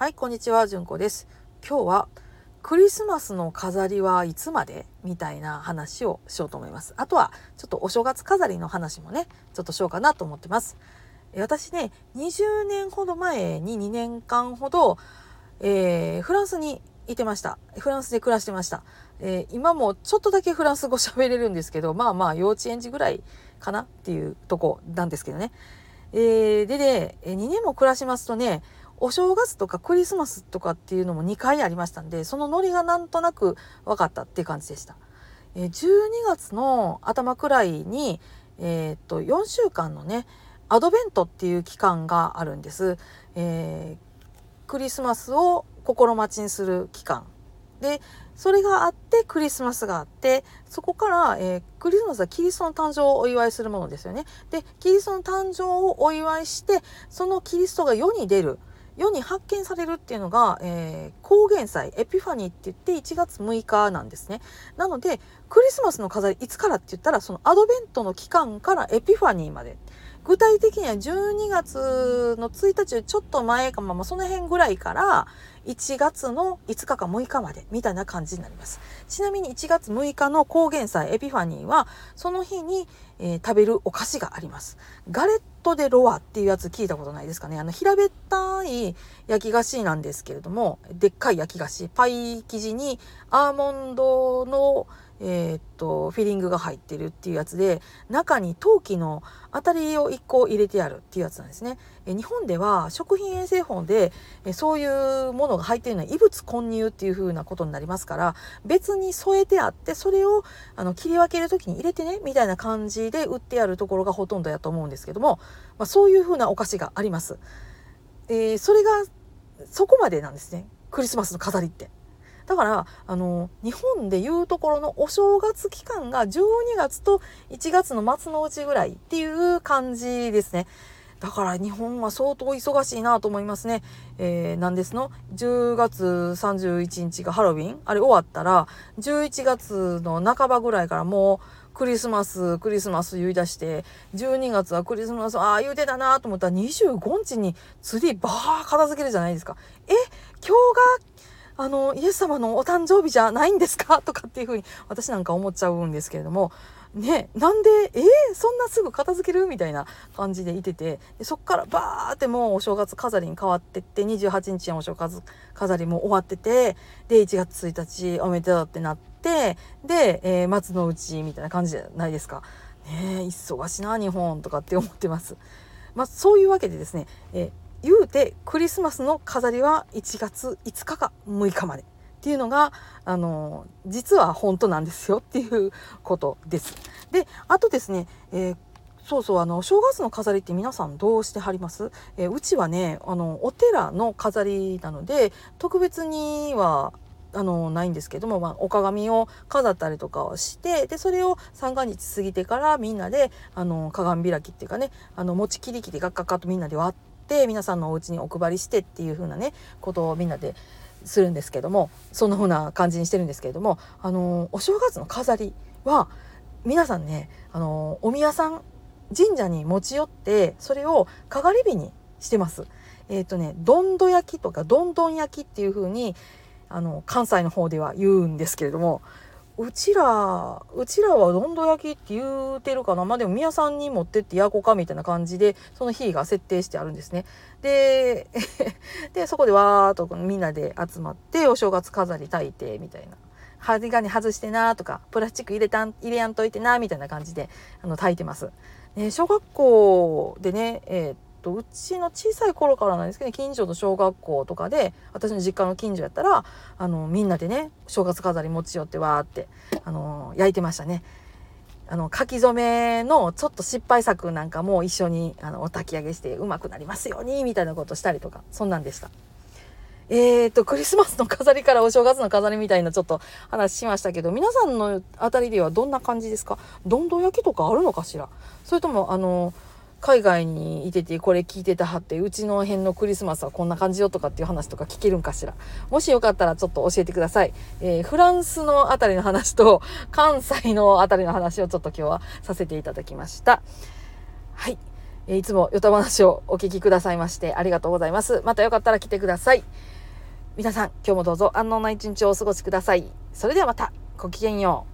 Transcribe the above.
はい、こんにちは、じゅんこです。今日はクリスマスの飾りはいつまでみたいな話をしようと思います。あとはちょっとお正月飾りの話もね、ちょっとしようかなと思ってます。私ね、20年ほど前に2年間ほど、えー、フランスにいてました。フランスで暮らしてました。えー、今もちょっとだけフランス語喋れるんですけど、まあまあ幼稚園児ぐらいかなっていうとこなんですけどね。えー、でで、2年も暮らしますとね、お正月とかクリスマスとかっていうのも2回ありましたんで、そのノリがなんとなく分かったっていう感じでした。え、12月の頭くらいに、えー、っと、4週間のね、アドベントっていう期間があるんです。えー、クリスマスを心待ちにする期間でそれがあってクリスマスがあってそこから、えー、クリスマスはキリストの誕生をお祝いするものですよね。でキリストの誕生をお祝いしてそのキリストが世に出る世に発見されるっていうのが、えー、高原祭エピファニーって言って1月6日なんですね。なのでクリスマスの飾りいつからって言ったらそのアドベントの期間からエピファニーまで。具体的には12月の1日ちょっと前か、まあ、その辺ぐらいから1月の5日か6日までみたいな感じになります。ちなみに1月6日の高原祭エピファニーはその日に、えー、食べるお菓子があります。ガレットでロワっていうやつ聞いたことないですかね。あの平べったい焼き菓子なんですけれども、でっかい焼き菓子、パイ生地にアーモンドのえー、っとフィリングが入ってるっていうやつで中に陶器の当たりを1個入れてあるっていうやつなんですね。え日本では食品衛生法でえそういうものが入っているのは異物混入っていう風なことになりますから別に添えてあってそれをあの切り分ける時に入れてねみたいな感じで売ってあるところがほとんどやと思うんですけども、まあ、そういう風なお菓子があります。えー、それがそこまでなんですねクリスマスの飾りって。だからあの日本でいうところのお正月期間が12月と1月の末のうちぐらいっていう感じですね。だから日本は相当忙しいなと思いますね。えー、なんですの ?10 月31日がハロウィン？あれ終わったら11月の半ばぐらいからもうクリスマスクリスマス言い出して12月はクリスマスああ言うてたなと思ったら25日にツリーバー片付けるじゃないですか。え？今日があの、イエス様のお誕生日じゃないんですか？とかっていうふうに私なんか思っちゃうんですけれども、ね、なんで、えー、そんなすぐ片付けるみたいな感じでいてて、そっからバーってもうお正月飾りに変わってって、28日のお正月飾りも終わってて、で、1月1日おめでとうってなって、で、えー、松の内みたいな感じじゃないですか。ね忙しいな、日本とかって思ってます。まあ、そういうわけでですね、えー言うてクリスマスの飾りは1月5日か6日までっていうのがあの実は本当なんですよっていうことです。であとですね、えーそうそうあの正月の飾りって皆さんどうしてはります、えー、うちはねあのお寺の飾りなので特別にはあのないんですけども、まあ、お鏡を飾ったりとかをしてでそれを三が日過ぎてからみんなであの鏡開きっていうかねあの餅切り器でガッガッガッとみんなで割ってって皆さんのお家にお配りしてっていう風なねことをみんなでするんですけどもそんな風な感じにしてるんですけれどもあのお正月の飾りは皆さんねあのお宮さん神社に持ち寄ってそれをかがり火にしてます。えっ、ー、とねどんど焼きとかどんどん焼きっていう風にあの関西の方では言うんですけれどもうちら、うちらはどんど焼きって言うてるかな。まあでも宮さんに持ってって焼こうかみたいな感じで、その日が設定してあるんですね。で、で、そこでわーっとみんなで集まって、お正月飾り炊いて、みたいな。針金外してなとか、プラスチック入れたん、入れやんといてなみたいな感じで、あの、炊いてます。ね、小学校でね、えーとうちの小さい頃からなんですけど、ね、近所の小学校とかで私の実家の近所やったらあのみんなでね正月飾り持ち寄ってわーってあの焼いてましたね。あの書き初めのちょっと失敗作なんかも一緒にあのお焚き上げしてうまくなりますようにみたいなことしたりとかそんなんでした。えーとクリスマスの飾りからお正月の飾りみたいなちょっと話しましたけど皆さんのあたりではどんな感じですか？どんどん焼きとかあるのかしら？それともあの海外にいててこれ聞いてたはってうちの辺のクリスマスはこんな感じよとかっていう話とか聞けるんかしら。もしよかったらちょっと教えてください、えー、フランスのあたりの話と関西のあたりの話をちょっと今日はさせていただきました。はい、えー、いつもヨタ話をお聞きくださいましてありがとうございます。またよかったら来てください。皆さん今日もどうぞ安穏な一日をお過ごしください。それではまた。ごきげんよう。